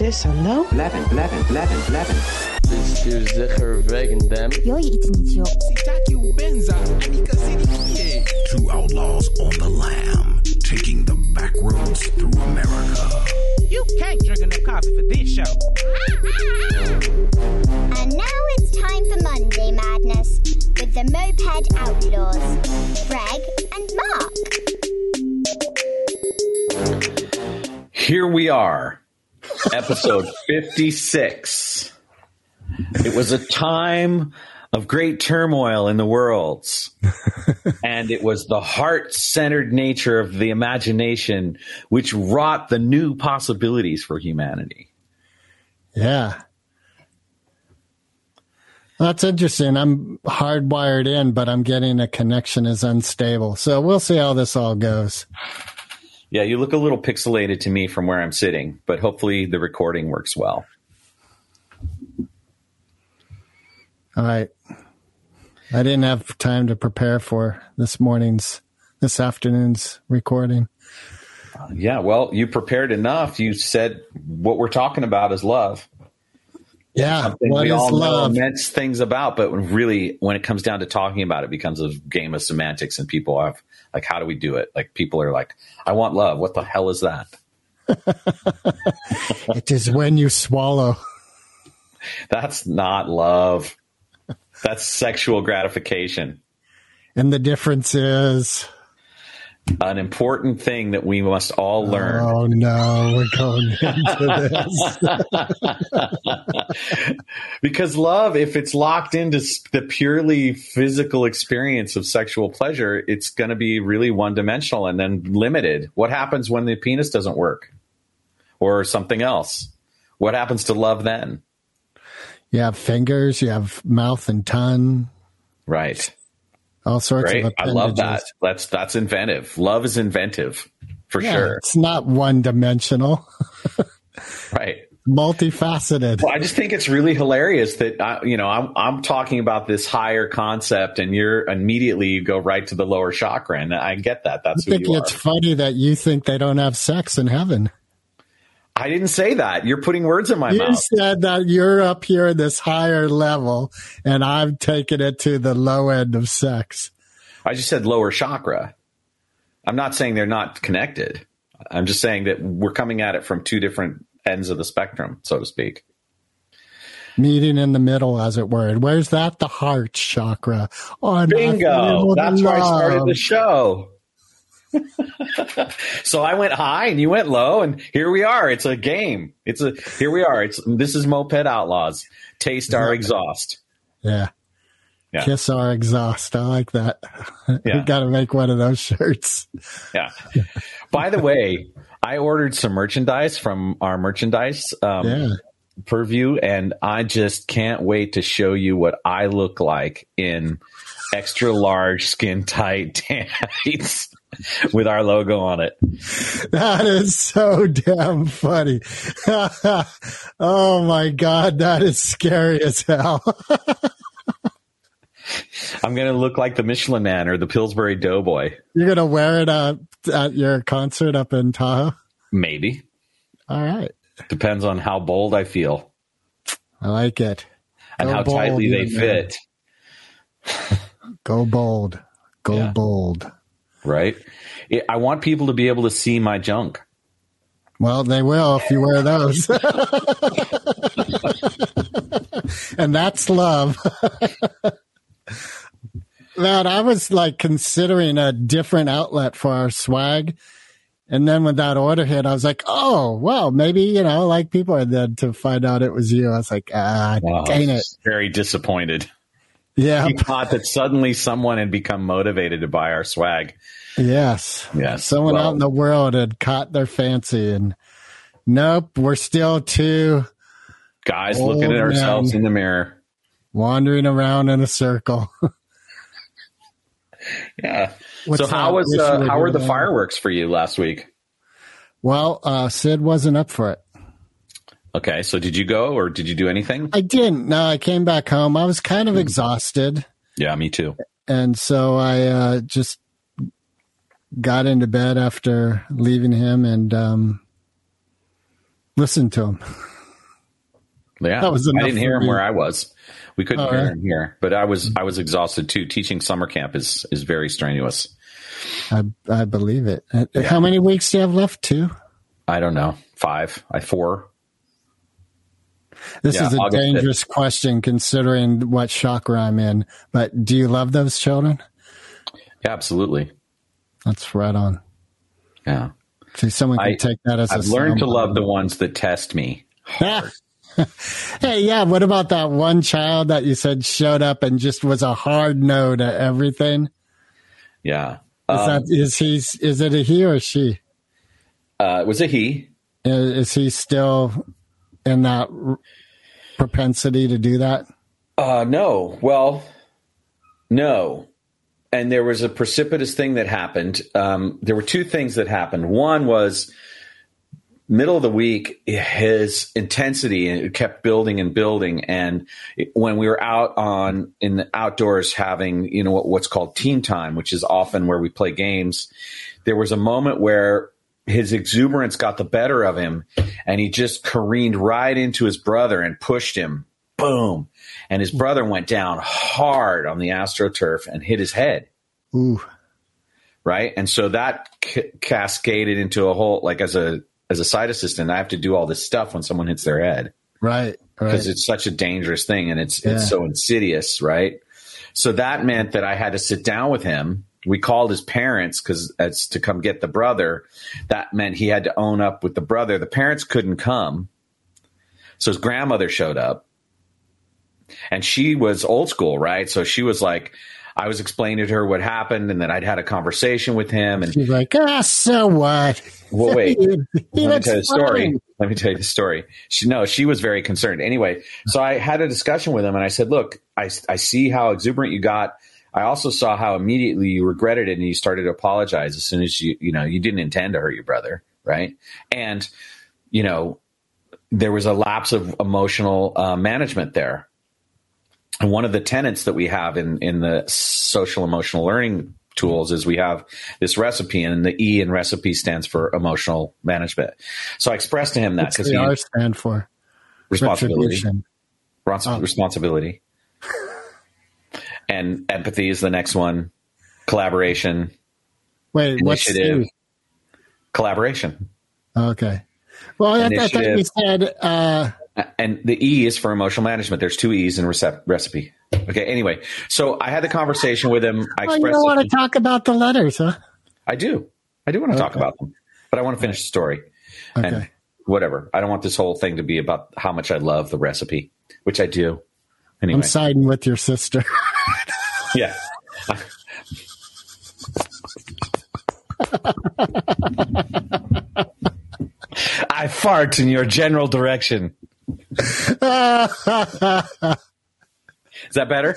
zes en nou? Levin, Levin, Levin, Levin. Bestuur zeker wegen them. Yoyi itinitio. Sitaki Two outlaws on the lam, taking the back roads through America. You can't drink enough coffee for this show. And now it's time for Monday Madness with the Moped Outlaws, Greg and Marc. Here we are, episode 56. It was a time of great turmoil in the worlds. and it was the heart centered nature of the imagination which wrought the new possibilities for humanity. Yeah. That's interesting. I'm hardwired in, but I'm getting a connection is unstable. So we'll see how this all goes. Yeah, you look a little pixelated to me from where I'm sitting, but hopefully the recording works well. All right. I didn't have time to prepare for this morning's, this afternoon's recording. Yeah, well, you prepared enough. You said what we're talking about is love. Yeah. Something What we is all love? know immense things about, but really, when it comes down to talking about it, it becomes a game of semantics, and people have like, how do we do it? Like, people are like, I want love. What the hell is that? It is when you swallow. That's not love. That's sexual gratification. And the difference is, An important thing that we must all learn. oh no, we're going into this. because love, if it's locked into the purely physical experience of sexual pleasure, it's going to be really one dimensional and then limited. What happens when the penis doesn't work or something else? What happens to love then? You have fingers, you have mouth and tongue, Right. All sorts Right. of I love that. That's, that's inventive. Love is inventive for Yeah, sure. It's not one dimensional, Right. multifaceted. Well, I just think it's really hilarious that I, you know I'm I'm talking about this higher concept, and you're immediately you go right to the lower chakra, and I get that. That's I think it's funny that you think they don't have sex in heaven. I didn't say that. You're putting words in my You mouth. You said that you're up here in this higher level, and I've taken it to the low end of sex. I just said lower chakra. I'm not saying they're not connected. I'm just saying that we're coming at it from two different ends of the spectrum, so to speak. Meeting in the middle, as it were. And where's that? The heart chakra. Feel Bingo! That's where I started the show. so I went high and you went low, and here we are. It's a game. It's a here we are. It's this is Moped Outlaws. Taste our exhaust. Yeah. Yeah. Kiss our exhaust. I like that. we Yeah. got to make one of those shirts. Yeah. By the way, I ordered some merchandise from our merchandise um, Yeah. purview, and I just can't wait to show you what I look like in extra large skin tight tights with our logo on it. That is so damn funny. oh my God. That is scary as hell. I'm going to look like the Michelin Man or the Pillsbury Doughboy. You're going to wear it at, at your concert up in Tahoe? Maybe. All right. Depends on how bold I feel I like it. and Go how tightly they fit. Go bold. Go Yeah. bold. Right? It, I want people to be able to see my junk. Well, they will if you wear those. and that's love. Man, I was like considering a different outlet for our swag. And then when that order hit, I was like, oh, well, maybe, you know, like people are there to find out it was you. I was like, ah, Oh, dang it. Very disappointed. Yeah. He thought that suddenly someone had become motivated to buy our swag. Yes. Yes. Someone Well- out in the world had caught their fancy and nope, we're still two Guys looking at ourselves in the mirror. wandering around in a circle. Yeah. What's so how was uh, how were the fireworks for you last week? Well, uh, Sid wasn't up for it. Okay, so did you go or did you do anything? I didn't. No, I came back home. I was kind Hmm. of exhausted. Yeah, me too. And so I uh, just got into bed after leaving him and um, listened to him. Yeah, That was I didn't hear him me. where I was. We couldn't hear yeah. him here, but I was I was exhausted too. Teaching summer camp is is very strenuous. I I believe it. Uh, How many weeks do you have left? Two. I don't know five, I four. This Yeah, is a August dangerous question considering what chakra I'm in. But do you love those children? Yeah, absolutely. That's right on. Yeah, See, someone can I- take that as I've a learned to love the ones that test me. hey, yeah. What about that one child that you said showed up and just was a hard no to everything? Yeah, Is Um, that is he? Is it a he or she? uh, it was a he. Is, is he still in that r- propensity to do that? Uh, no. Well, no. And there was a precipitous thing that happened. Um, there were two things that happened. One was middle of the week, his intensity it kept building and building. And when we were out on in the outdoors having, you know, what, what's called team time, which is often where we play games, there was a moment where his exuberance got the better of him and he just careened right into his brother and pushed him. Boom. And his brother went down hard on the AstroTurf and hit his head Ooh, right? And so that c- cascaded into a whole like as a as a side assistant, I have to do all this stuff when someone hits their head right, because right. it's such a dangerous thing and it's Yeah. it's so insidious, right? So that meant that I had to sit down with him. We called his parents because to come get the brother. That meant he had to own up with the brother. The parents couldn't come, so his grandmother showed up, and she was old school, right? So she was like. I was explaining to her what happened, and then I'd had a conversation with him, and She's like, ah, so what? well, wait, He let me tell you the story. Let me tell you the story. She no, she was very concerned. Anyway, so I had a discussion with him, and I said, "Look, I I see how exuberant you got. I also saw how immediately you regretted it, and you started to apologize as soon as you you know you didn't intend to hurt your brother, right? And you know there was a lapse of emotional uh, management there." And one of the tenets that we have in, in the social emotional learning tools is we have this recipe, and the E in recipe stands for emotional management. So I expressed to him that because the he R stand for? responsibility, Respons- Oh. responsibility, and empathy is the next one. Collaboration, Wait, what's initiative, C? collaboration, Okay. Well, I, I thought Initiative. said, uh, and the E is for emotional management. There's two E's in recep- recipe. Okay. Anyway, so I had the conversation with him. I oh, you don't want to talk about the letters, huh? I do. I do want to talk about them, but I want to finish the story. And Okay. whatever. I don't want this whole thing to be about how much I love the recipe, which I do. Anyway, I'm siding with your sister. yeah. I fart in your general direction. Is that better?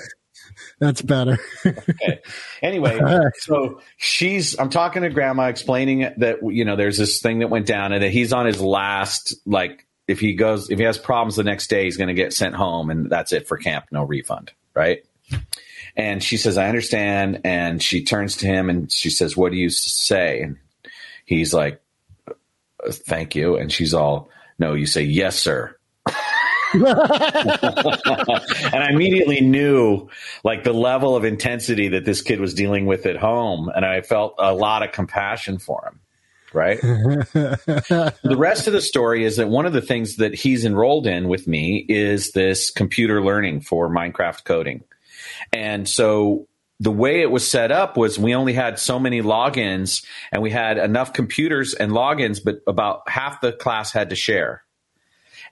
That's better. Okay. Anyway, so she's, I'm talking to grandma explaining that, you know, there's this thing that went down and that he's on his last, like, if he goes, if he has problems the next day, he's going to get sent home and that's it for camp, no refund. Right. And she says, I understand. And she turns to him and she says, What do you say? And he's like, Thank you. And she's all, No, you say, Yes, sir. and I immediately knew like the level of intensity that this kid was dealing with at home, and I felt a lot of compassion for him. Right. the rest of the story is that one of the things that he's enrolled in with me is this computer learning for Minecraft coding, and so the way it was set up was we only had so many logins, and we had enough computers and logins, but about half the class had to share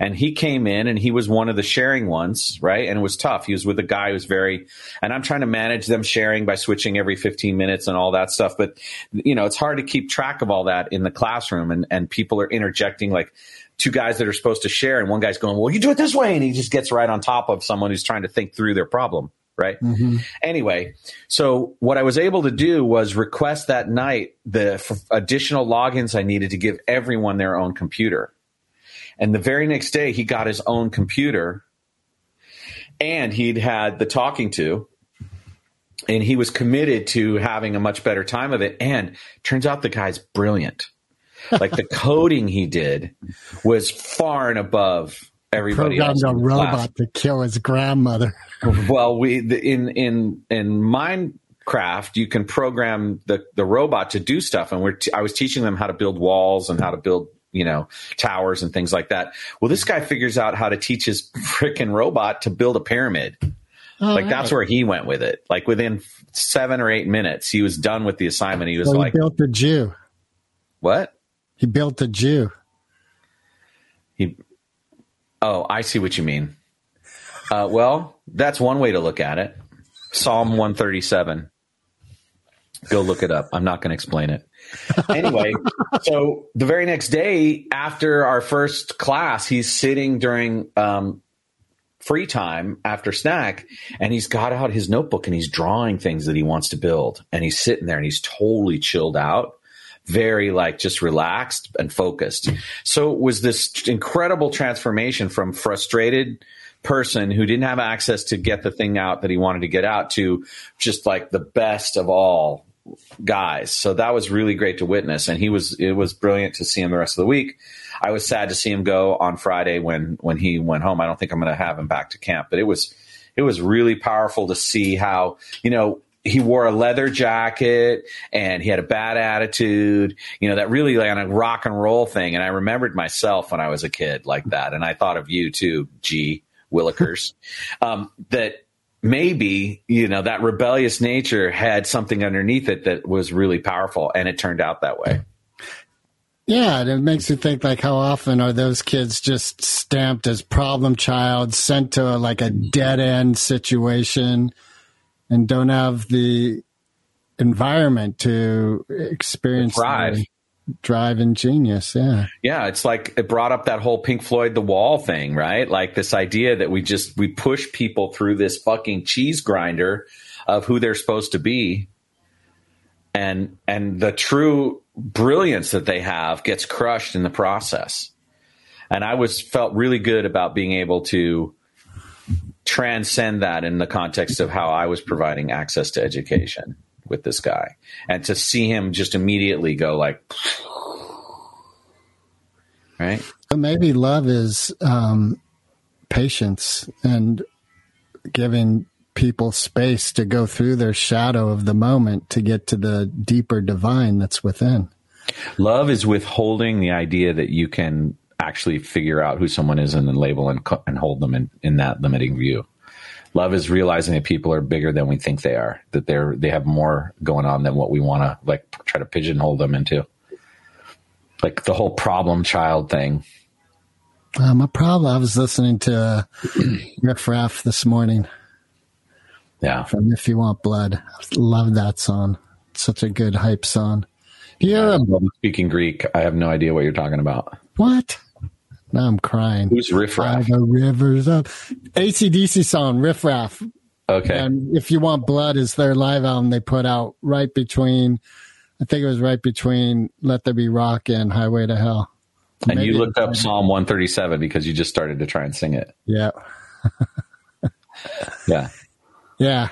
and he came in and he was one of the sharing ones, right? And it was tough. He was with a guy who was very, and I'm trying to manage them sharing by switching every 15 minutes and all that stuff. But, you know, it's hard to keep track of all that in the classroom and, and people are interjecting like two guys that are supposed to share and one guy's going, well, you do it this way. And he just gets right on top of someone who's trying to think through their problem. Right. Mm-hmm. Anyway, so what I was able to do was request that night the f- additional logins I needed to give everyone their own computer. And the very next day, he got his own computer and he'd had the talking to. And he was committed to having a much better time of it. And turns out the guy's brilliant. Like the coding he did was far and above everybody. Programmed a the class. robot to kill his grandmother. Well, we the, in in in Minecraft, you can program the the robot to do stuff, and we're t- I was teaching them how to build walls and how to build you know towers and things like that. Well, this guy figures out how to teach his freaking robot to build a pyramid. Oh, like that's where he went with it. Like within seven or eight minutes, he was done with the assignment. He was So like, built a Jew. "What?" He built a Jew. He, oh, I see what you mean. Uh, well, that's one way to look at it. Psalm 137. Go look it up. I'm not going to explain it. Anyway, so the very next day after our first class, he's sitting during um, free time after snack and he's got out his notebook and he's drawing things that he wants to build. And he's sitting there and he's totally chilled out very like just relaxed and focused. So it was this incredible transformation from frustrated person who didn't have access to get the thing out that he wanted to get out to just like the best of all guys. So that was really great to witness and he was it was brilliant to see him the rest of the week. I was sad to see him go on Friday when when he went home. I don't think I'm going to have him back to camp, but it was it was really powerful to see how, you know, he wore a leather jacket and he had a bad attitude, you know, that really like on a rock and roll thing. And I remembered myself when I was a kid like that. And I thought of you too, G. Willikers, um, that maybe, you know, that rebellious nature had something underneath it that was really powerful. And it turned out that way. Yeah, and it makes you think like how often are those kids just stamped as problem child, sent to like a dead end situation, and don't have the environment to experience the drive and genius. Yeah, Yeah, it's like it brought up that whole Pink Floyd the Wall thing, right? Like this idea that we just we push people through this fucking cheese grinder of who they're supposed to be. And and the true brilliance that they have gets crushed in the process. And I was felt really good about being able to transcend that in the context of how I was providing access to education with this guy and to see him just immediately go like right but maybe love is um, patience and giving people space to go through their shadow of the moment to get to the deeper divine that's within. Love is withholding the idea that you can actually figure out who someone is and then label and, and hold them in, in that limiting view. Love is realizing that people are bigger than we think they are, that they're they have more going on than what we want to like try to pigeonhole them into. Like the whole problem child thing. Um, a problem. I was listening to uh, Riff Raff this morning Yeah. from If You Want Blood. Love that song. Such a good hype song. Yeah. Speaking Greek, I have no idea what you're talking about. What? Now I'm crying. Who's Riff Raff? the rivers of ACDC song, Riff Raff. Okay. And If You Want Blood is their live album they put out right between, I think it was right between Let There Be Rock and Highway to Hell. And Maybe you looked up Psalm 137 because you just started to try and sing it. Yeah. Yeah. Yeah.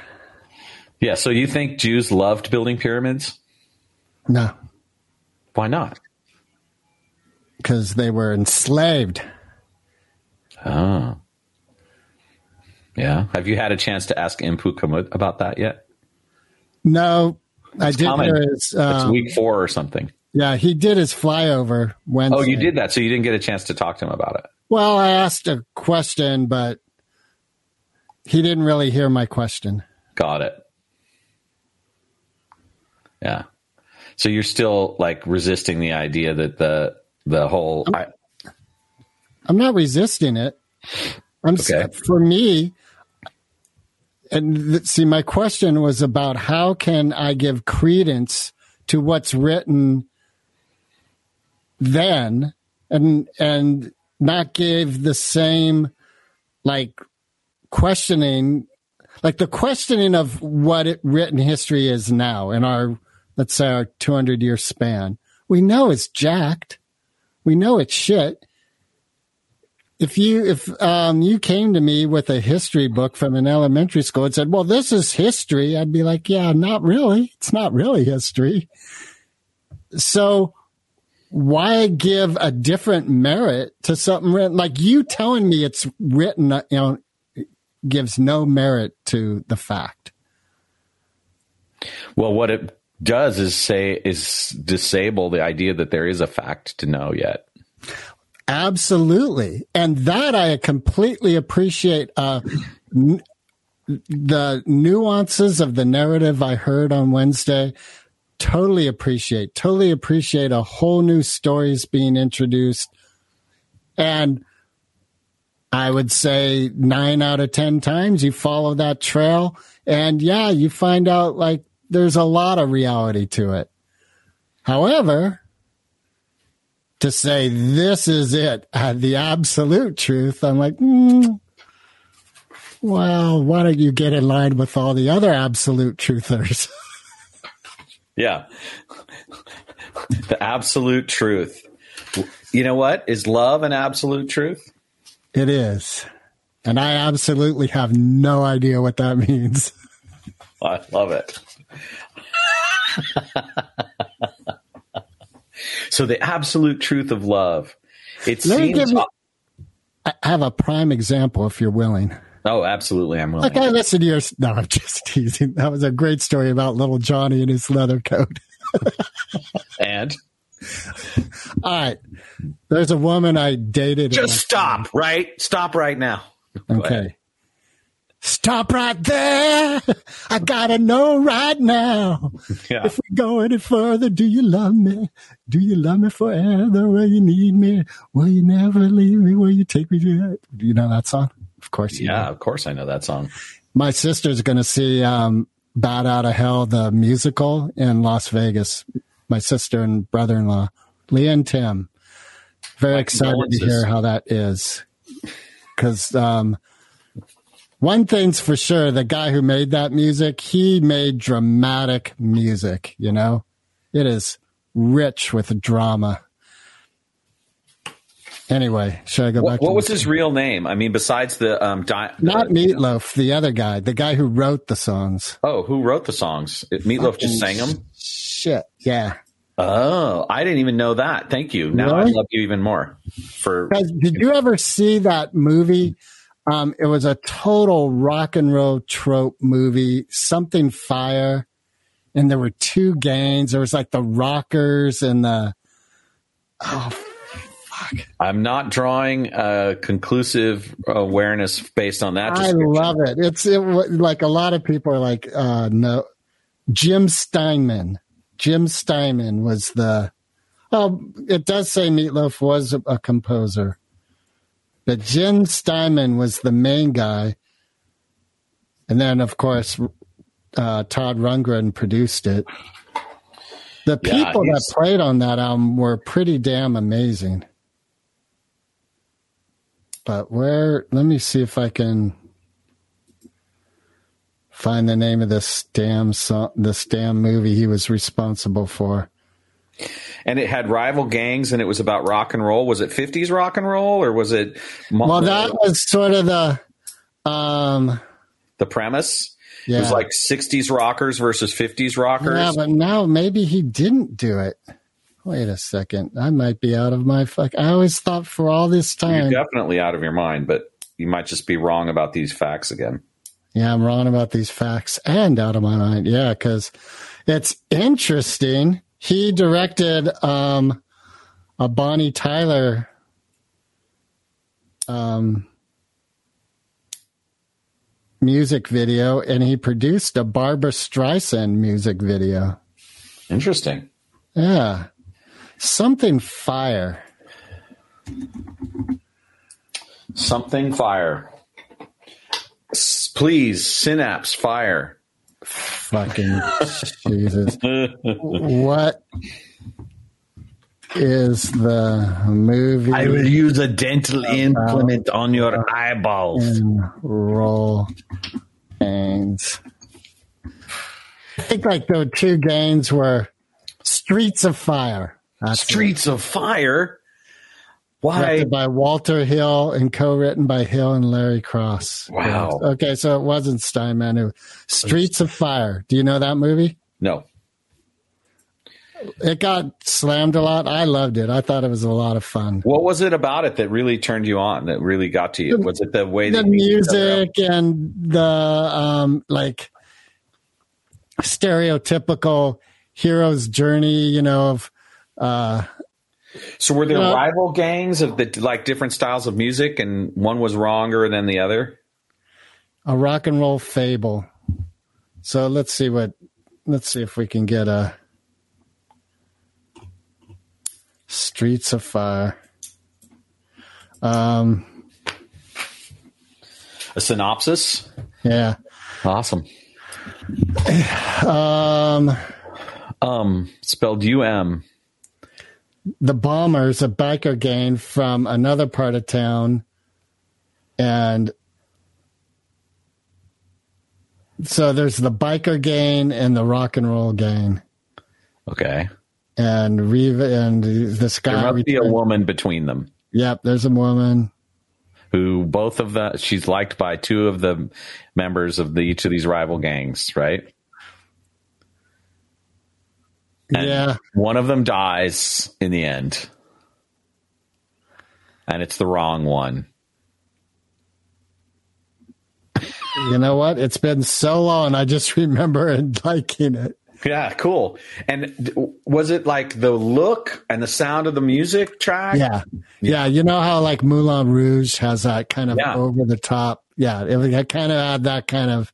Yeah. So you think Jews loved building pyramids? No, Why not? Because they were enslaved. Oh. Yeah. Have you had a chance to ask Impu Kamut about that yet? No, I did common. hear his. It's Um, week four or something. yeah, he did his flyover Wednesday. Oh, you did that. So you didn't get a chance to talk to him about it. Well, I asked a question, but he didn't really hear my question. Got it. Yeah. So you're still like resisting the idea that the the whole I, I'm not resisting it. I'm Okay. for me. And see, my question was about how can I give credence to what's written then, and and not give the same like questioning, like the questioning of what it, written history is now in our let's say our 200 year span. We know it's jacked. We know it's shit if you if um, you came to me with a history book from an elementary school and said, "Well, this is history," I'd be like, "Yeah, not really. It's not really history." So, why give a different merit to something written? Like you telling me it's written, uh, you know, gives no merit to the fact. Well, what it does is say is disable the idea that there is a fact to know yet. Absolutely. And that I completely appreciate. Uh, n- the nuances of the narrative I heard on Wednesday, totally appreciate. Totally appreciate a whole new stories being introduced. And I would say nine out of 10 times you follow that trail. And yeah, you find out like there's a lot of reality to it. However, to say this is it, uh, the absolute truth, I'm like, mm, well, why don't you get in line with all the other absolute truthers? Yeah. the absolute truth. You know what? Is love an absolute truth? it is. And I absolutely have no idea what that means. I love it. so the absolute truth of love. It Let seems you, I have a prime example if you're willing. Oh, absolutely. I'm willing. Like I listened to your, no, I'm just teasing. That was a great story about little Johnny and his leather coat. and All right. There's a woman I dated. just stop, right? Stop right now. Okay. Stop right there. I gotta know right now. Yeah. If we go any further, do you love me? Do you love me forever? Will you need me? Will you never leave me? Will you take me to that? Do you know that song? Of course you Yeah, of course I know that song. My sister's gonna see um Bat Out of Hell, the musical in Las Vegas. My sister and brother in law, Leah and Tim. Very excited to hear how that is. Cause um one thing's for sure, the guy who made that music, he made dramatic music, you know? It is rich with drama. Anyway, should I go What, back what was his real name? I mean, besides the um, di- not the- Meatloaf, the other guy, the guy who wrote the songs. Oh, who wrote the songs? Meatloaf just sang them. Shit, yeah. Oh, I didn't even know that. Thank you. Now I love you even more. For did you ever see that movie? Um, it was a total rock and roll trope movie, something fire. And there were two gangs. There was like the rockers and the, oh, fuck. I'm not drawing a conclusive awareness based on that. I love it. It's it, like a lot of people are like, uh, no, Jim Steinman. Jim Steinman was the, oh, it does say Meatloaf was a, a composer, but Jim Steinman was the main guy. And then, of course, uh, Todd Rundgren produced it. The Yeah, people that played on that album were pretty damn amazing. But where? Let me see if I can find the name of this damn song, this damn movie he was responsible for. And it had rival gangs, and it was about rock and roll. Was it 50s rock and roll, or was it mo- Well, that was sort of the, um, the premise? It was like 60s rockers versus 50s rockers. yeah, but now maybe he didn't do it. Wait a second, I might be out of my fuck. I always thought for all this You're time. definitely out of your mind, but you might just be wrong about these facts again. Yeah, I'm wrong about these facts and out of my mind. Yeah, because it's interesting. He directed um, a Bonnie Tyler um, music video, and he produced a Barbra Streisand music video. Interesting. Yeah, something fire. Something fire. S- please, synapse fire. Fucking Jesus. What is the movie? I will use a dental implement on your eyeballs. roll games. I think like the two games were Streets of Fire. That's Streets of Fire. Why? Directed by Walter Hill and co-written by Hill and Larry Gross. Wow. Okay, so it wasn't Steinman. Was Streets of Fire. Do you know that movie? No. It got slammed a lot. I loved it. I thought it was a lot of fun. What was it about it that really turned you on? That really got to you? Was it the way the they beat each other up? music and the um like stereotypical hero's journey, you know, of uh So were there rival gangs of the like different styles of music, and one was wronger than the other? a rock and roll fable. So let's see what let's see if we can get a Streets of Fire. Um A synopsis. yeah. Awesome. Um Um, spelled U M. the bombers, a biker gang from another part of town, and so there's the biker gang and the rock and roll gang, Okay. and Reva and this There guy. must be a woman between them Yep, there's a woman. who both of the she's liked by two of the members of the each of these rival gangs, right? And yeah, One of them dies in the end. And it's the wrong one. you know what? It's been so long. I just remember liking it. Yeah, cool. And was it like the look and the sound of the music track? Yeah, yeah. You know how like Moulin Rouge has that kind of Yeah. over the top. Yeah, it, it kind of had that kind of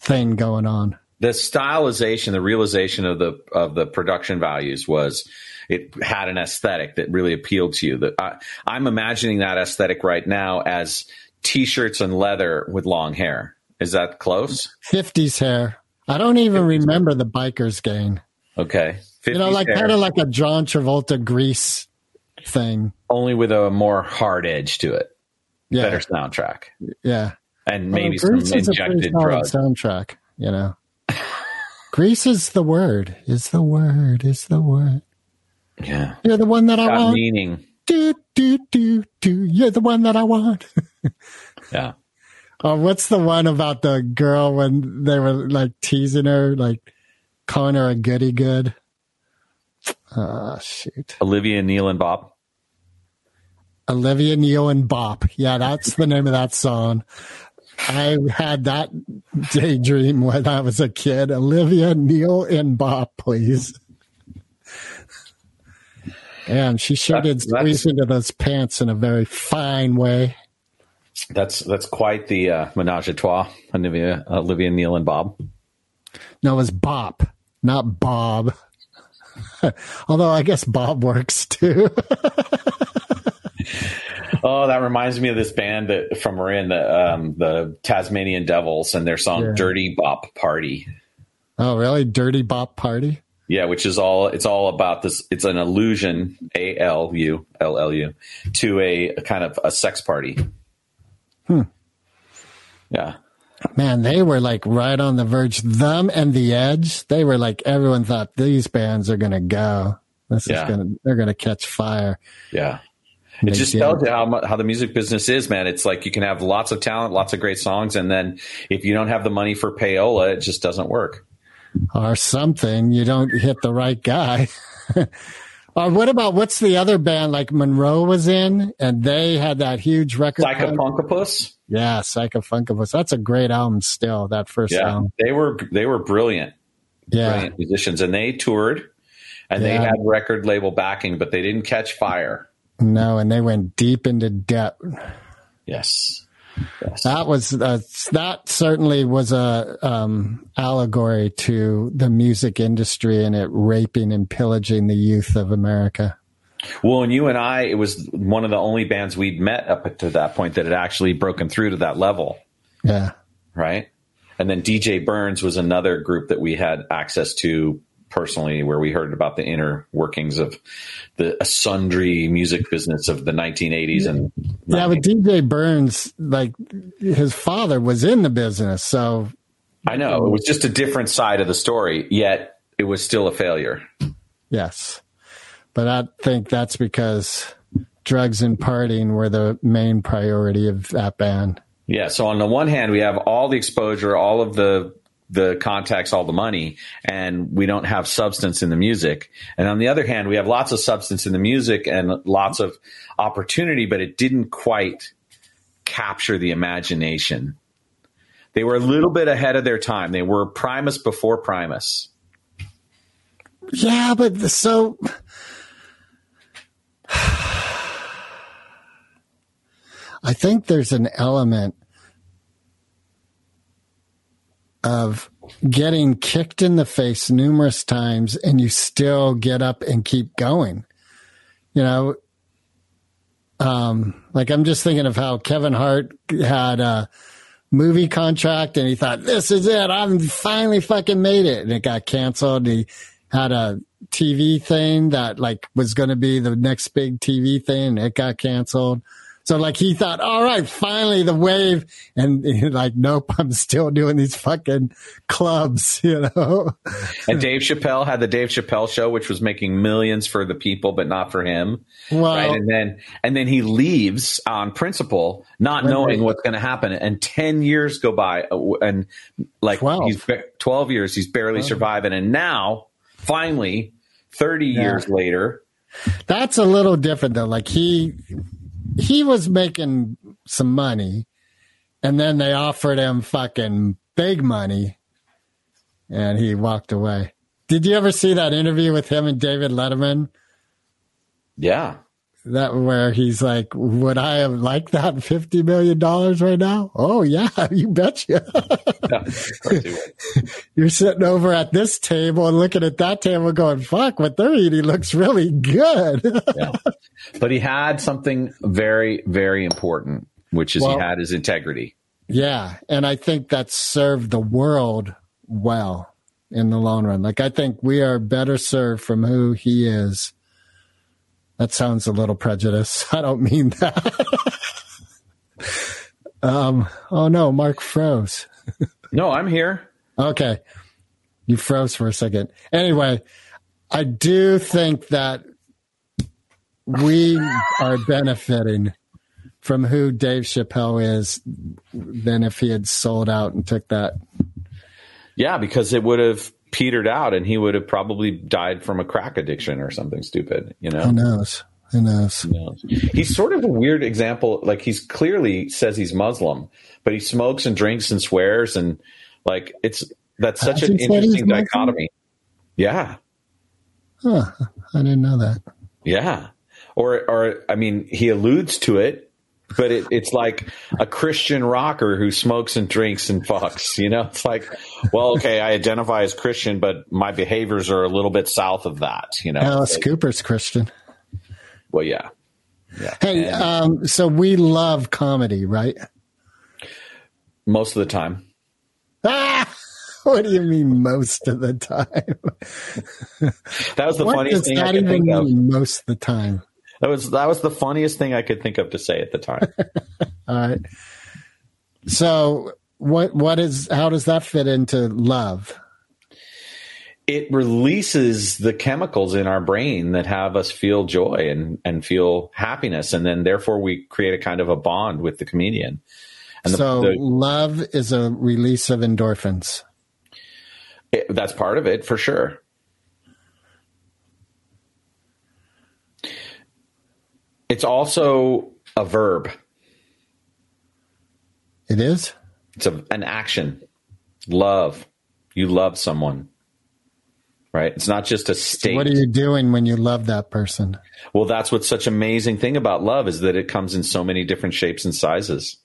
thing going on. The stylization, the realization of the of the production values was it had an aesthetic that really appealed to you. That I, I'm imagining that aesthetic right now as t-shirts and leather with long hair. Is that close? 50s hair. I don't even remember the biker's gang. Okay. You know, like hair, kind of like a John Travolta grease thing. only with a more hard edge to it. Yeah. Better soundtrack. Yeah. And maybe Well, some Grease is a pretty injected drugs. soundtrack, you know. Grease is the word. Is the word. Is the word. Yeah. You're the one that I Got want. meaning. Do, do, do, do. You're the one that I want. Yeah. Oh, what's the one about the girl when they were like teasing her, like calling her a goody good? Oh, shoot. Olivia Neal and Bob. Olivia Neal and Bop. Yeah, that's the name of that song. I had that daydream when I was a kid. Olivia Neil, and Bob, please. And she sure did squeeze into those pants in a very fine way. That's that's quite the uh, menage a trois. Olivia, Olivia Neal and Bob. No, it was Bop, not Bob. Although I guess Bob works too. Oh, that reminds me of this band that from Marin, the um, the Tasmanian Devils, and their song Yeah. "Dirty Bop Party." oh, really? Dirty Bop Party? Yeah, which is all it's all about this. It's an allusion, A L U L L U, to a, a kind of a sex party. Hmm. Yeah, Man, they were like right on the verge. Them and the Edge, they were like everyone thought these bands are gonna go. This Yeah. is gonna they're gonna catch fire. yeah. It just did. tells you how how the music business is, man. It's like you can have lots of talent, lots of great songs, and then if you don't have the money for payola, it just doesn't work. or something. You don't hit the right guy. or what about what's the other band like Monroe was in and they had that huge record? Psychefunkapus. Yeah, Psychefunkapus. That's a great album still, that first Yeah, album. they were they were brilliant, Yeah. brilliant musicians, and they toured, and they had record label backing, but they didn't catch fire. No, and they went deep into debt. Yes, yes. That was uh, that certainly was a um, allegory to the music industry and it raping and pillaging the youth of America. Well, and you and I, it was one of the only bands we'd met up to that point that had actually broken through to that level, Yeah, right? And then DJ Burns was another group that we had access to personally, where we heard about the inner workings of the sundry music business of the 1980s and yeah. But DJ Burns, like his father, was in the business, so I know it was just a different side of the story, yet it was still a failure. yes. But I think that's because drugs and partying were the main priority of that band. Yeah. So on the one hand, we have all the exposure, all of the the contacts, all the money, and we don't have substance in the music. And on the other hand, we have lots of substance in the music and lots of opportunity, but it didn't quite capture the imagination. They were a little bit ahead of their time. They were Primus before Primus. Yeah, but the- so I think there's an element of getting kicked in the face numerous times and you still get up and keep going. You know, um, like I'm just thinking of how Kevin Hart had a movie contract and he thought, this is it. I'm finally fucking made it. And it got canceled. He had a TV thing that like was going to be the next big TV thing. And it got canceled. So like he thought, all right, finally the wave, and like, nope, I'm still doing these fucking clubs, you know. And Dave Chappelle had the Dave Chappelle show, which was making millions for the people, but not for him. Well, right. And then, and then he leaves on principle, not knowing they- what's going to happen. And 10 years go by uh, and like 12. he's 12 years, he's barely surviving. And now finally, 30 Yeah. years later, that's a little different though. Like he he was making some money, and then they offered him fucking big money, and he walked away. Did you ever see that interview with him and David Letterman? yeah. That where he's like, "Would I have liked that fifty million dollars right now?" Oh yeah, you betcha. Yeah, of course he would. You're sitting over at this table and looking at that table, going, "Fuck, what they're eating looks really good." yeah. But he had something very, very important, which is Well- he had his integrity. Yeah, and I think that served the world well in the long run. Like I think we are better served from who he is. That sounds a little prejudiced. I don't mean that. um. Oh no, Marc froze. No, I'm here. Okay, you froze for a second. Anyway, I do think that we are benefiting from who Dave Chappelle is than if he had sold out and took that Yeah, because it would have petered out and he would have probably died from a crack addiction or something stupid, you know? Who knows? Who knows? No. He's sort of a weird example. Like he's clearly says he's Muslim, but he smokes and drinks and swears and like it's that's such an interesting dichotomy. Yeah. Huh, I didn't know that. Yeah. Or or I mean he alludes to it, but it, it's like a Christian rocker who smokes and drinks and fucks, you know? It's like, well, okay, I identify as Christian, but my behaviors are a little bit south of that, you know? Alice Like, Cooper's Christian. well, yeah. Yeah. Hey, And um, so we love comedy, right? most of the time. Ah, what do you mean most of the time? That was the what funniest does thing I that could even mean? Most of the time. That was that was the funniest thing I could think of to say at the time. All right. So what what is how does that fit into love? it releases the chemicals in our brain that have us feel joy and and feel happiness, and then therefore we create a kind of a bond with the comedian. And the, so the- love is a release of endorphins. it- that's part of it for sure. It's also a verb. It is? It's a, an action. Love. You love someone. Right? It's not just a state. What are you doing when you love that person? Well, that's what's such amazing thing about love is that it comes in so many different shapes and sizes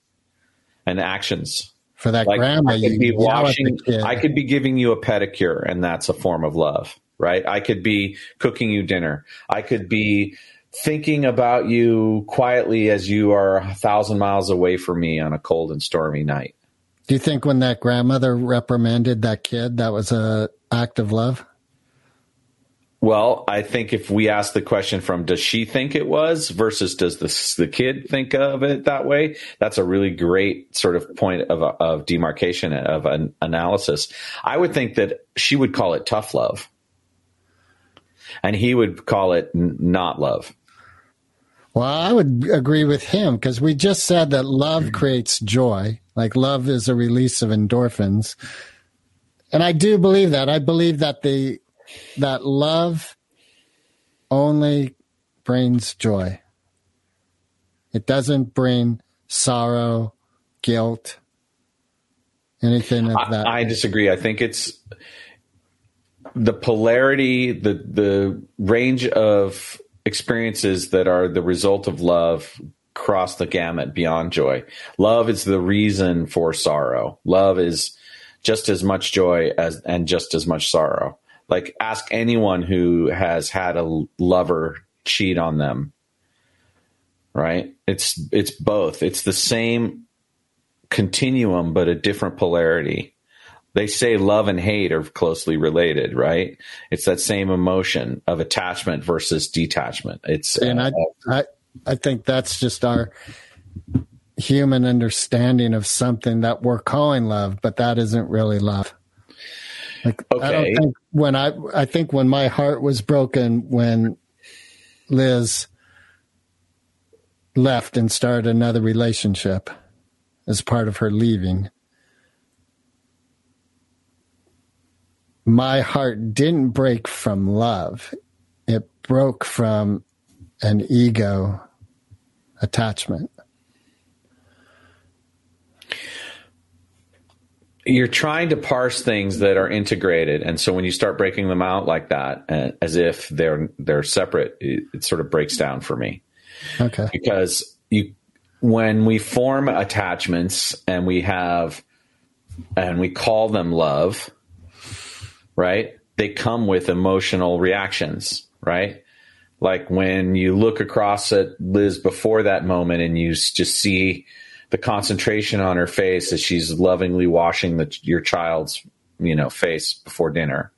and actions. For that Like grandma, I could be washing. I could be giving you a pedicure, and that's a form of love, right? I could be cooking you dinner. I could be thinking about you quietly as you are a thousand miles away from me on a cold and stormy night. Do you think when that grandmother reprimanded that kid, that was a act of love? Well, I think if we ask the question from does she think it was versus does the, the kid think of it that way, that's a really great sort of point of, of demarcation of an analysis. I would think that she would call it tough love and he would call it n- not love. Well, I would agree with him because we just said that love mm. creates joy. Like love is a release of endorphins. And I do believe that. I believe that the that love only brings joy. It doesn't bring sorrow, guilt, anything of that. I, I disagree. I think it's the polarity, the the range of experiences that are the result of love cross the gamut beyond joy. Love is the reason for sorrow. Love is just as much joy as and just as much sorrow. Like ask anyone who has had a lover cheat on them. Right? It's it's both. It's the same continuum but a different polarity. They say love and hate are closely related, right? It's that same emotion of attachment versus detachment. It's and uh, I, I, I think that's just our human understanding of something that we're calling love, but that isn't really love. Like, I Okay. don't think when I, I think when my heart was broken when Liz left and started another relationship as part of her leaving. My heart didn't break from love. It broke from an ego attachment. you're trying to parse things that are integrated and so when you start breaking them out like that uh, as if they're they're separate it, it sort of breaks down for me Okay. because you when we form attachments and we have and we call them love right they come with emotional reactions right like when you look across at liz before that moment and you just see the concentration on her face as she's lovingly washing the, your child's you know face before dinner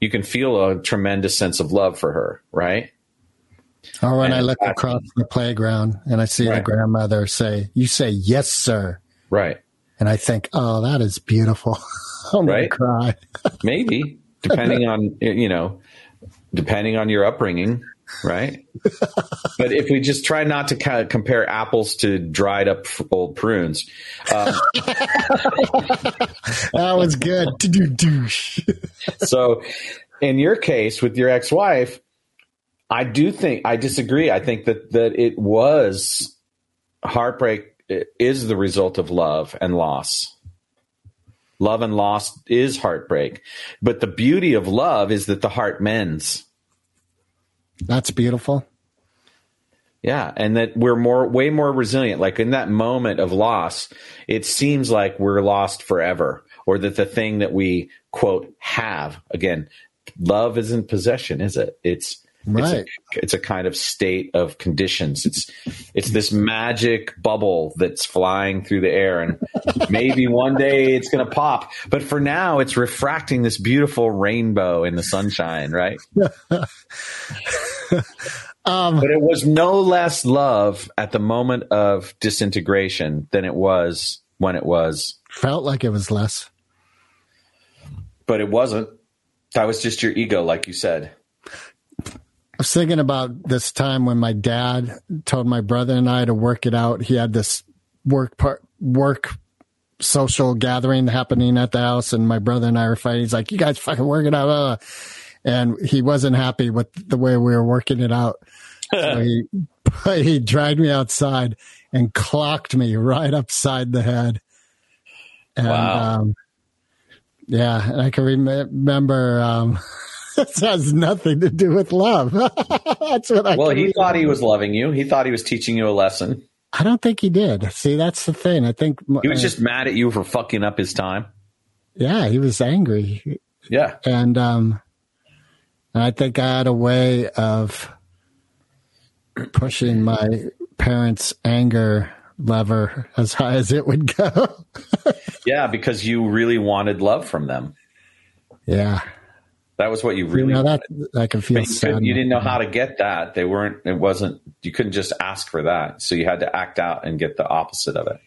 you can feel a tremendous sense of love for her right oh, Or when I look across the playground and I see the Right. grandmother say, You say yes, sir. right And I think, Oh, that is beautiful. I'm Right. cry. maybe depending on you know depending on your upbringing right but if we just try not to kind of compare apples to dried up old prunes um, That was good. So in your case with your ex-wife i do think i disagree i think that that it was heartbreak is the result of love and loss love and loss is heartbreak but the beauty of love is that the heart mends That's beautiful. Yeah, and that we're more way more resilient. Like in that moment of loss, it seems like we're lost forever or that the thing that we quote have again, love isn't possession, is it? It's Right. it's a, it's a kind of state of conditions. It's it's this magic bubble that's flying through the air, and maybe one day it's going to pop. But for now, it's refracting this beautiful rainbow in the sunshine, right? Um, But it was no less love at the moment of disintegration than it was when it was. felt like it was less. But it wasn't. That was just your ego, like you said. I was thinking about this time when my dad told my brother and I to work it out. He had this work part work social gathering happening at the house, and my brother and I were fighting. He's like, "You guys fucking work it out," uh." and he wasn't happy with the way we were working it out. so he he dragged me outside and clocked me right upside the head. And, Wow. Um, yeah, and I can rem- remember. Um, this has nothing to do with love. That's what I. Well, he thought he was loving you. He thought he was teaching you a lesson. I don't think he did. See, that's the thing. I think He was just mad at you for fucking up his time. yeah, he was angry, Yeah. and um, and I think I had a way of pushing my parents' anger lever as high as it would go. Yeah, because you really wanted love from them. yeah, That was what you you really know that. I can feel you, you didn't know how to get that. They weren't, it wasn't, you couldn't just ask for that. So you had to act out and get the opposite of it.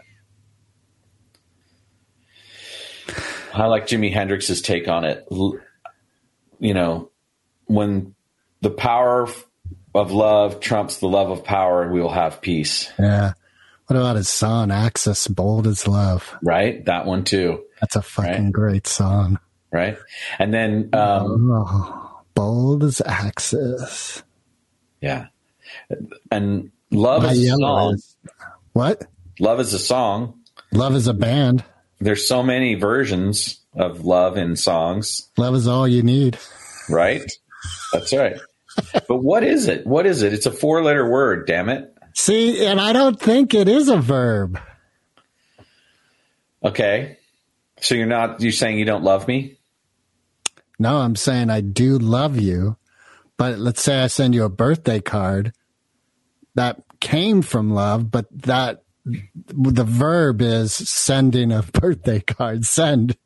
I like Jimi Hendrix's take on it. You know, when the power of love trumps the love of power, we will have peace. Yeah. What about his song "Axis Bold as Love"? Right? That one too. That's a fucking Right. great song. Right? And then, um, Oh, bold as axes. yeah, and love My is a song. is- What? Love is a song. Love is a band. There's so many versions of love in songs, Love is all you need. right? That's right. but what is it? What is it? It's a four letter word, damn it. See, and I don't think it is a verb. Okay. So you're not, you're saying you don't love me? No, I'm saying I do love you, but let's say I send you a birthday card that came from love, but that the verb is sending a birthday card. Send.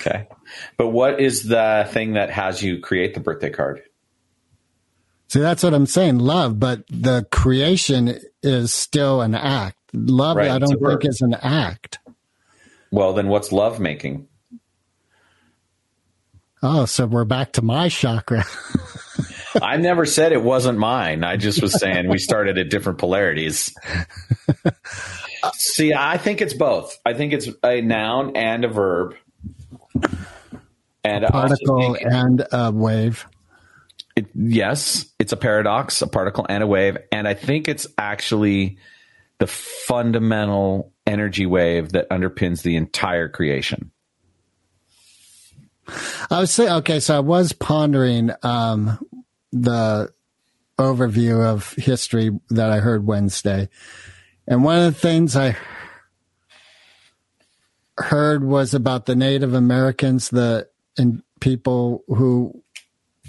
Okay. But what is the thing that has you create the birthday card? See, that's what I'm saying. Love, but the creation is still an act. Love, Right, I don't think verb. is an act. Well, then what's love making? Oh, so we're back to my chakra. I never said it wasn't mine. I just was saying we started at different polarities. See, I think it's both. I think it's a noun and a verb. And also Particle and a wave. it, yes, it's a paradox, a particle and a wave. And I think it's actually the fundamental energy wave that underpins the entire creation. I was saying, okay, so I was pondering um, the overview of history that I heard Wednesday. And one of the things I heard was about the Native Americans, the and people who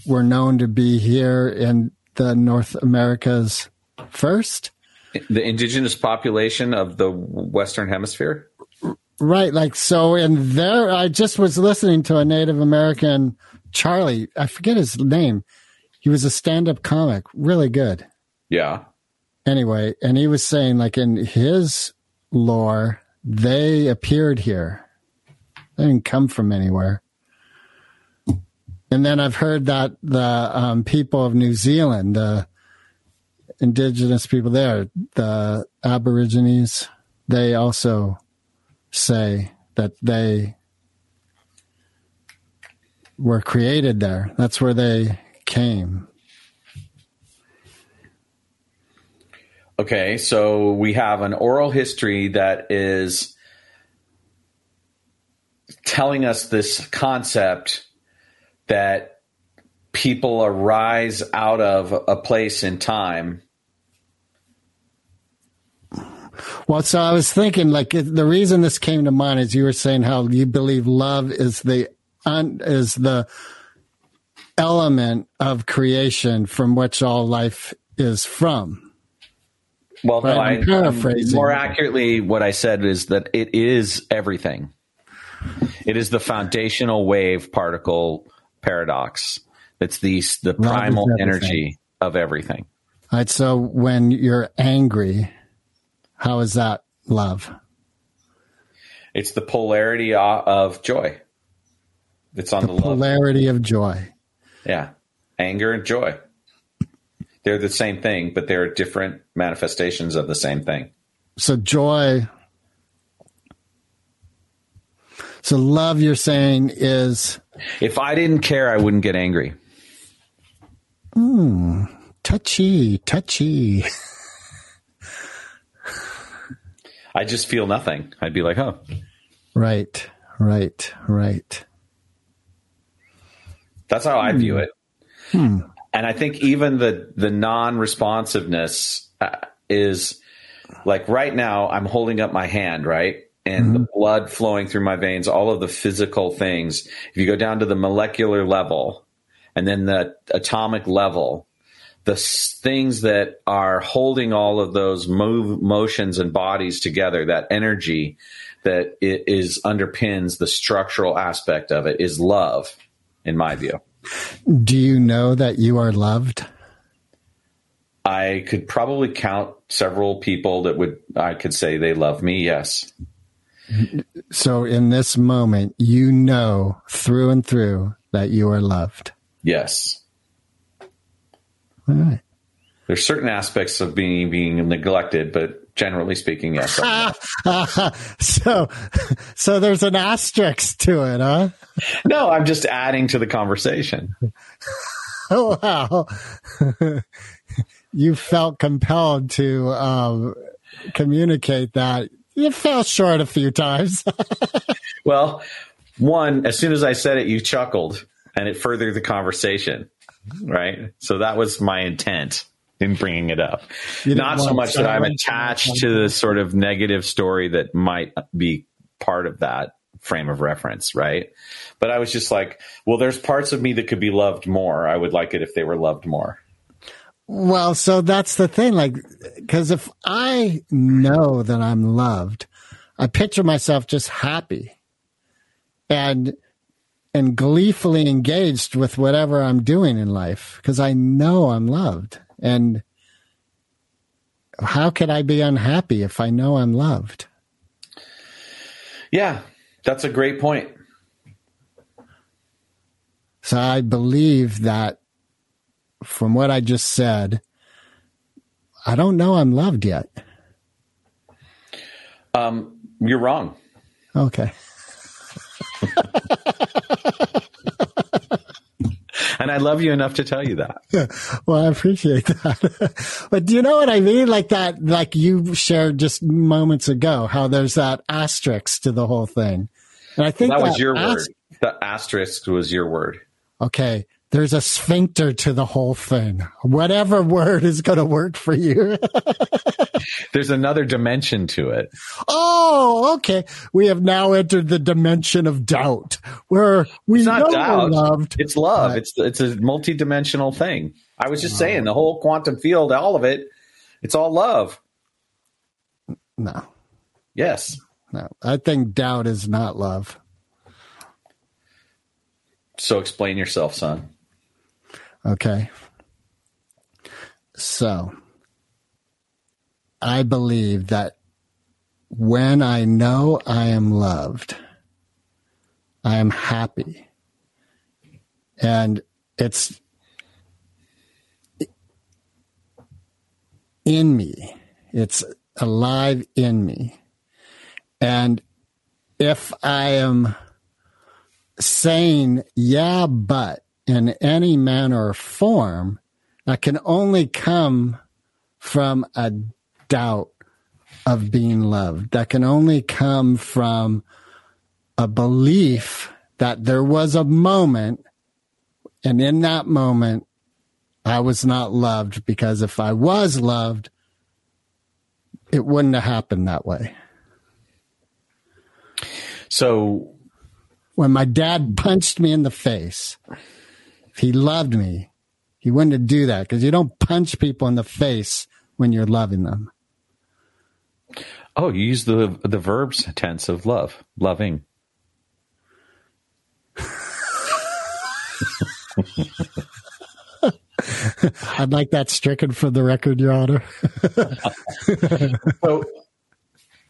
were known to be here in the North Americas first. The indigenous population of the Western Hemisphere? Right. Like, so in there, I just was listening to a Native American, Charlie, I forget his name. He was a stand up comic, really good. Yeah. Anyway, and he was saying, like, in his lore, they appeared here. They didn't come from anywhere. And then I've heard that the um, people of New Zealand, the indigenous people there, the Aborigines, they also say that they were created there. That's where they came. Okay, so we have an oral history that is telling us this concept that people arise out of a place in time. Well, so I was thinking, like, the reason this came to mind is you were saying how you believe love is the un, is the element of creation from which all life is from. Well, no, I'm I, paraphrasing. more accurately, what I said is that it is everything. It is the foundational wave particle paradox. It's the the primal energy of everything. All right. So when you're angry, how is that love? It's the polarity of joy. It's on the, The love. polarity of joy. Yeah. Anger and joy. They're the same thing, but they're different manifestations of the same thing. So joy. So love, you're saying, is If I didn't care, I wouldn't get angry. Hmm. touchy, touchy. I just feel nothing. I'd be like, oh, Right, right, right. that's how I view it. Hmm. And I think even the the non-responsiveness uh, is like right now I'm holding up my hand, right? And the Mm-hmm. blood flowing through my veins, all of the physical things. If you go down to the molecular level and then the atomic level, the things that are holding all of those move motions and bodies together, that energy that i- is underpins the structural aspect of it is love, in my view. Do you know that you are loved? I could probably count several people that would I could say they love me. Yes. So in this moment, you know through and through that you are loved. Yes. All right. There's certain aspects of being being neglected, but generally speaking, yes. So, so there's an asterisk to it, huh? no, I'm just adding to the conversation. Oh wow! you felt compelled to um, communicate that. You fell short a few times. Well, one, as soon as I said it, you chuckled and it furthered the conversation, right? So that was my intent in bringing it up. Didn't so much that I'm attached to the sort of negative story that might be part of that frame of reference, right? But I was just like, well, there's parts of me that could be loved more. I would like it if they were loved more. Well, so that's the thing. Like, because if I know that I'm loved, I picture myself just happy and and gleefully engaged with whatever I'm doing in life because I know I'm loved. And how could I be unhappy if I know I'm loved? Yeah, that's a great point. So I believe that from what I just said, I don't know I'm loved yet. Um, you're wrong. Okay. And I love you enough to tell you that. Well, I appreciate that. but do you know what I mean? Like that, like you shared just moments ago, how there's that asterisk to the whole thing. And I think that was your as- word. The asterisk was your word. Okay. There's a sphincter to the whole thing. Whatever word is going to work for you. There's another dimension to it. oh, okay. We have now entered the dimension of doubt where we It's know not we're doubt. loved. It's love. But- It's it's a multi-dimensional thing. I was just saying the whole quantum field, all of it, it's all love. No, Yes. no. I think doubt is not love. So explain yourself, son. Okay. So, I believe that when I know I am loved, I am happy. And it's in me, it's alive in me. And if I am saying, yeah, but in any manner or form, that can only come from a doubt of being loved. That can only come from a belief that there was a moment, and in that moment, I was not loved because if I was loved, it wouldn't have happened that way. So when my dad punched me in the face, he loved me, he wouldn't do that because you don't punch people in the face when you're loving them. oh, you use the the verbs tense of love, loving. I'd like that stricken from the record, Your Honor. So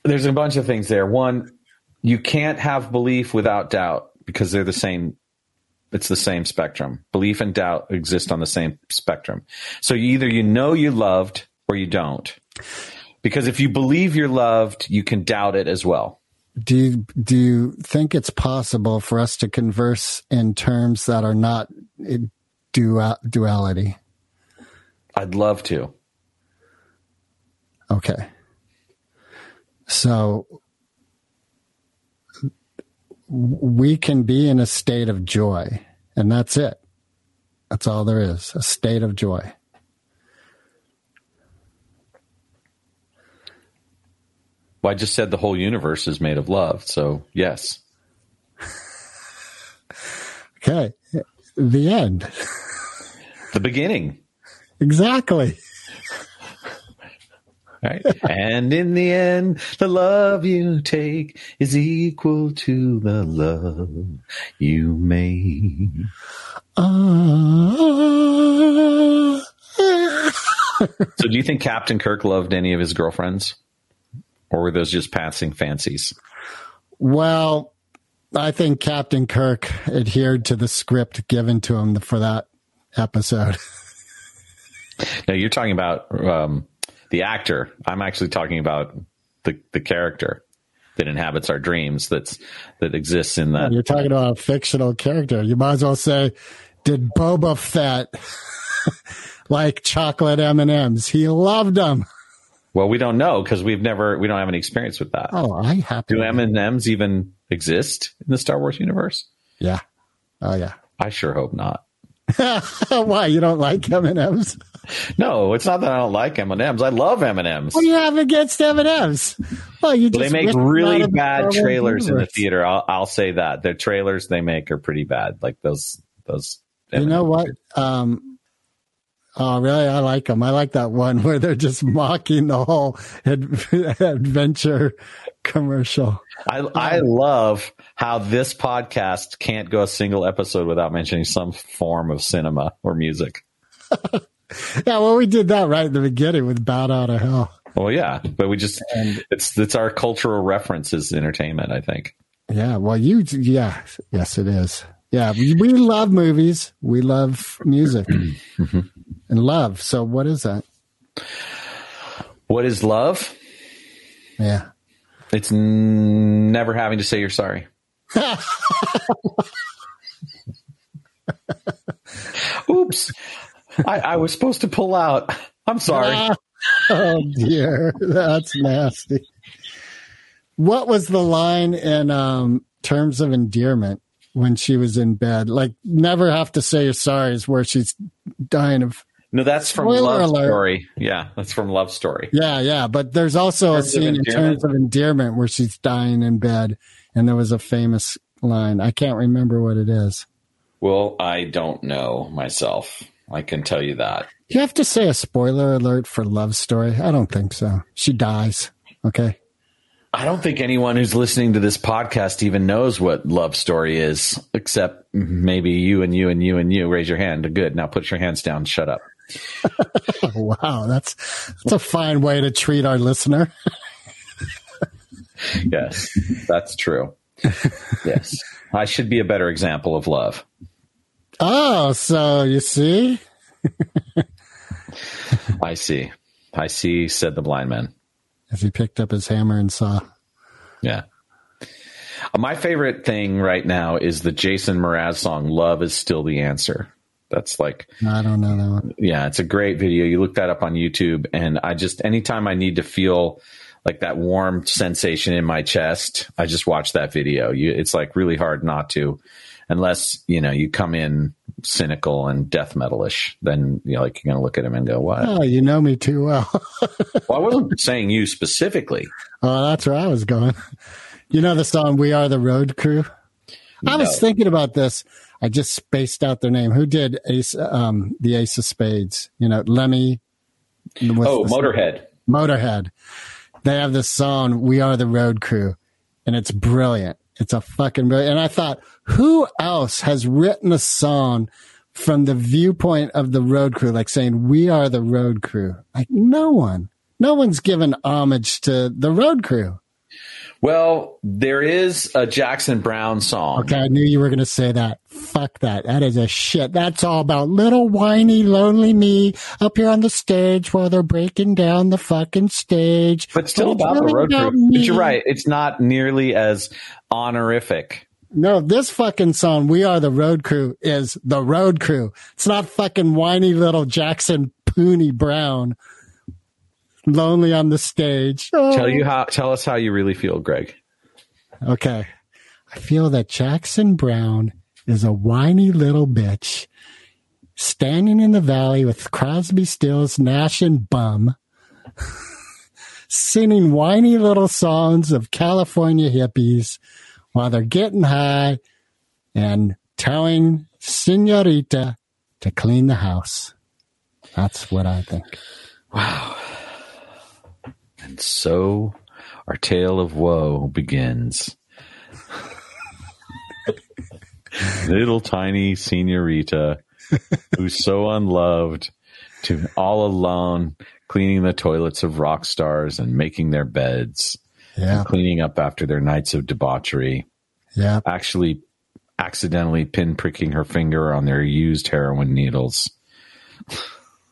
there's a bunch of things there. One, you can't have belief without doubt because they're the same. It's the same spectrum. Belief and doubt exist on the same spectrum. So you either you know you loved or you don't. Because if you believe you're loved, you can doubt it as well. Do you, do you think it's possible for us to converse in terms that are not dual, duality? I'd love to. Okay. So we can be in a state of joy, and that's it. That's all there is a state of joy. Well, I just said the whole universe is made of love. So, yes. Okay. The end. The beginning. Exactly. Right. and in the end, the love you take is equal to the love you make. Uh, So, do you think Captain Kirk loved any of his girlfriends? Or were those just passing fancies? well, I think Captain Kirk adhered to the script given to him for that episode. now, you're talking about um, the actor. I'm actually talking about the the character that inhabits our dreams. That's that exists in that. You're talking about a fictional character. You might as well say, did Boba Fett like chocolate M and M's? He loved them. Well, we don't know because we've never we don't have any experience with that. Oh, I happen. Do M and M's even exist in the Star Wars universe? Yeah. Oh yeah. I sure hope not. Why you don't like M and M's? No, it's not that I don't like M and M's. I love M and M's. What do you have against M and M's? Well, you They make wish them out really of the Star bad trailers in the theater. I'll, I'll say that the trailers they make are pretty bad. Like those those. You know what? Um, oh, really? I like them. I like that one where they're just mocking the whole ad- adventure commercial. I I love how this podcast can't go a single episode without mentioning some form of cinema or music. Yeah, well, we did that right in the beginning with "Bat Out of Hell." Well, yeah, but we just it's it's our cultural references entertainment. I think. Yeah, well, you, yeah, yes, it is. Yeah, we, we love movies. We love music Mm-hmm. and love. So, what is that? What is love? Yeah. It's n- never having to say you're sorry. Oops. I, I was supposed to pull out. I'm sorry. oh dear, that's nasty. What was the line in um, terms of endearment when she was in bed? Like, never have to say you're sorry is where she's dying of. No, that's from Spoiler Love alert. Story. Yeah, that's from Love Story. Yeah, yeah, but there's also a scene in terms of endearment where she's dying in bed, and there was a famous line. I can't remember what it is. Well, I don't know myself. I can tell you that. You have to say a spoiler alert for Love Story. I don't think so. She dies. Okay. I don't think anyone who's listening to this podcast even knows what Love Story is, except maybe you and you and you and you. Raise your hand. Good. Now put your hands down. Shut up. Wow, that's that's a fine way to treat our listener. Yes, that's true. Yes. I should be a better example of love. Oh, so you see? I see. I see, said the blind man. As he picked up his hammer and saw. Yeah. My favorite thing right now is the Jason Mraz song, Love is Still the Answer. That's like, I don't know that one. yeah, it's a great video. You look that up on YouTube. And I just, anytime I need to feel like that warm sensation in my chest, I just watch that video. You, it's like really hard not to, unless, you know, you come in cynical and death metalish, then, you know, like you're going to look at him and go, what? Oh, you know me too well. Well, I wasn't saying you specifically. oh, that's where I was going. You know the song "We Are the Road Crew." I was thinking about this. I just spaced out their name. Who did Ace? Um, the Ace of Spades. You know, Lemmy. Oh, Motorhead. Motorhead. They have this song, We Are the Road Crew, and it's brilliant. It's a fucking brilliant. And I thought, who else has written a song from the viewpoint of the road crew, like saying, We are the road crew? Like, no one. No one's given homage to the road crew. Well, there is a Jackson Browne song. Okay, I knew you were going to say that. Fuck that. That is a shit. That's all about little whiny, lonely me up here on the stage while they're breaking down the fucking stage. But still about the road crew. But you're right. It's not nearly as honorific. No, this fucking song, We Are the Road Crew, is the road crew. It's not fucking whiny little Jackson Pooney Browne lonely on the stage. Oh. Tell you how. Tell us how you really feel, Greg. Okay. I feel that Jackson Browne is a whiny little bitch standing in the valley with Crosby, Stills, Nash, and Bum, singing whiny little songs of California hippies while they're getting high and telling Senorita to clean the house. That's what I think. And so, our tale of woe begins. Little tiny senorita, who's so unloved, to all alone, cleaning the toilets of rock stars and making their beds, Yeah. cleaning up after their nights of debauchery. Yeah. actually accidentally pinpricking her finger on their used heroin needles.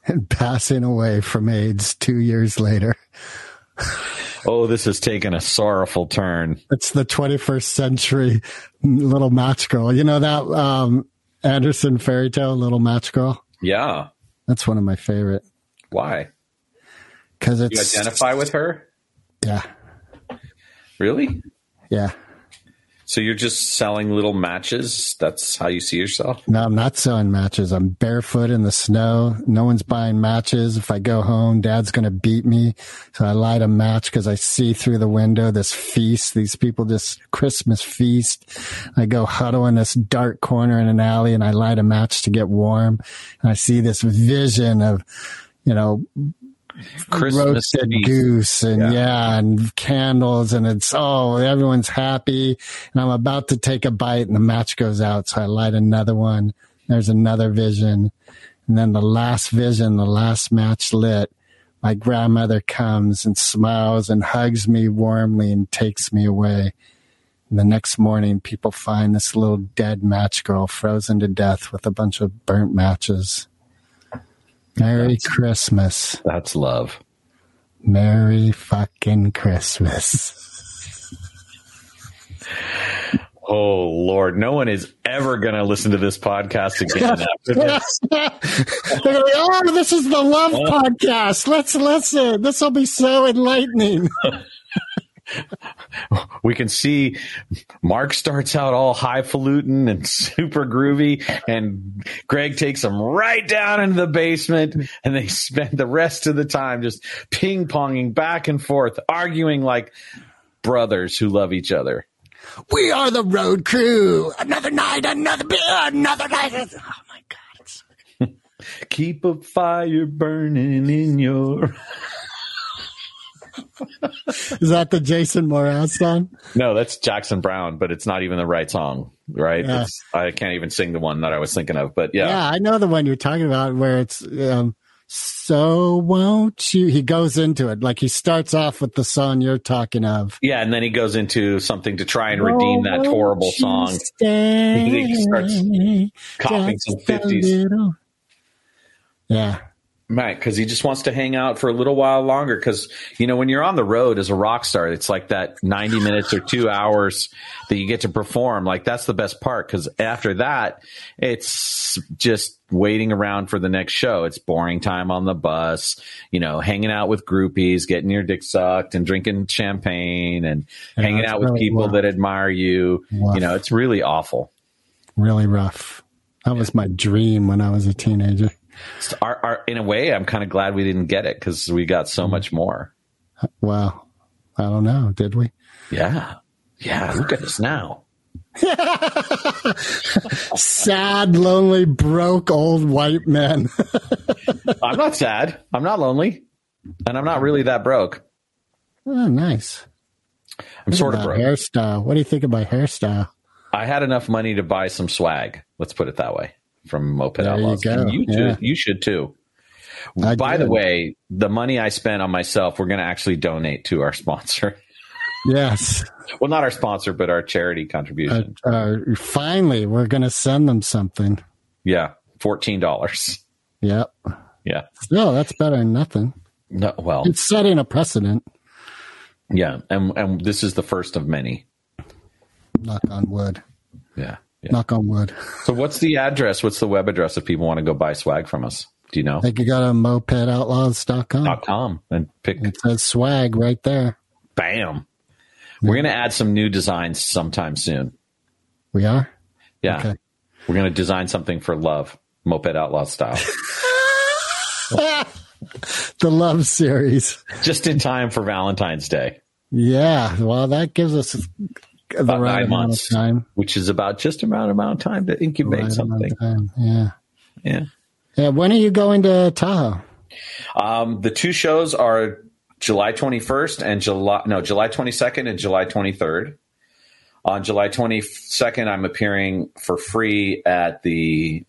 and passing away from AIDS two years later. Oh, this has taken a sorrowful turn. It's the 21st century little match girl. You know that um, Anderson fairy tale, Little Match Girl? Yeah. That's one of my favorite Why? because You identify with her? yeah, Really? yeah. So you're just selling little matches? That's how you see yourself? No, I'm not selling matches. I'm barefoot in the snow. No one's buying matches. If I go home, dad's going to beat me. So I light a match because I see through the window this feast. These people, this Christmas feast. I go huddle in this dark corner in an alley and I light a match to get warm. And I see this vision of, you know, Christmas roasted goose and Yeah. yeah. and candles and it's oh everyone's happy and I'm about to take a bite and the match goes out so I light another one there's another vision and then the last vision the last match lit my grandmother comes and smiles and hugs me warmly and takes me away and the next morning people find this little dead match girl frozen to death with a bunch of burnt matches Merry Christmas. That's love. Merry fucking Christmas. Oh Lord, no one is ever going to listen to this podcast again after this. They're gonna be, oh, this is the love podcast. Let's listen. This will be so enlightening. We can see Marc starts out all highfalutin and super groovy, and Greg takes him right down into the basement, and they spend the rest of the time just ping ponging back and forth, arguing like brothers who love each other. We are the road crew. Another night, another beer, another night. Oh my God. Keep a fire burning in your. Is that the Jason Mraz song? No, that's Jackson Browne, but it's not even the right song, right? Yeah. It's, I can't even sing the one that I was thinking of, but Yeah. yeah. I know the one you're talking about where it's, um, so won't you? He goes into it. Like he starts off with the song you're talking of. Yeah, and then he goes into something to try and redeem that horrible song. stay He starts coughing some 50s. little? Yeah. Right, because he just wants to hang out for a little while longer. Because you know, when you're on the road as a rock star, it's like that 90 minutes or two hours that you get to perform. Like that's the best part. Because after that, it's just waiting around for the next show. It's boring time on the bus. You know, hanging out with groupies, getting your dick sucked, and drinking champagne, and Yeah, hanging out with really people rough. that admire you. Rough. You know, it's really awful. Really rough. That was my dream when I was a teenager. Our, our, in a way, I'm kind of glad we didn't get it because we got so hmm. much more. Wow. I don't know. Did we? Yeah. Yeah. Look at us now. Sad, lonely, broke old white men. I'm not sad. I'm not lonely. And I'm not really that broke. oh, nice. I'm sort of broke. Hairstyle. What do you think of my hairstyle? I had enough money to buy some swag. Let's put it that way from Moped There you Outlaws. go. And you, Yeah. too, you should too. I By the way, the money I spent on myself, we're going to actually donate to our sponsor. Yes. well, not our sponsor, but our charity Uh, contribution. uh, finally, we're going to send them something. yeah. $14. Yep. Yeah. No, that's better than nothing. No, well, It's setting a precedent. yeah. And, and this is the first of many. Knock on wood. Yeah. Yeah. Knock on wood. So what's the address? What's the web address if people want to go buy swag from us? Do you know? I think you got a mopedoutlaws.com. dot com and pick It says swag right there. bam. We're gonna add some new designs sometime soon. We are? Yeah. Okay. We're gonna design something for love, moped outlaw style. The love series. Just in time for Valentine's Day. Yeah. Well, that gives us the About right nine months. time. Which is about just about amount of time to incubate Right something. Yeah. Yeah. Yeah. When are you going to Tahoe? Um, the two shows are July 21st and July no July 22nd and July 23rd. On July 22nd, I'm appearing for free at the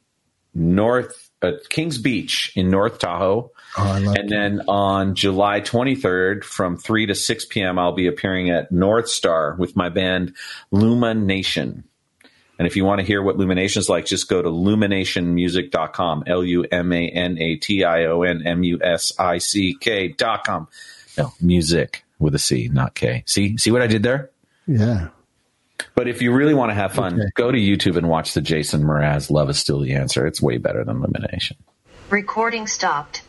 North at Kings Beach in North Tahoe, Oh, and then on July 23rd, from 3 to 6 p.m., I'll be appearing at Northstar with my band Lumanation. And if you want to hear what Lumanation's like, just go to lumanationmusic.com. L U M A N A T I O N M U S I C K.com. No, music with a C, not K. See, see what I did there? Yeah. But if you really want to have fun, Okay. go to YouTube and watch the Jason Mraz Love is Still the Answer. It's way better than Lumination. Recording stopped.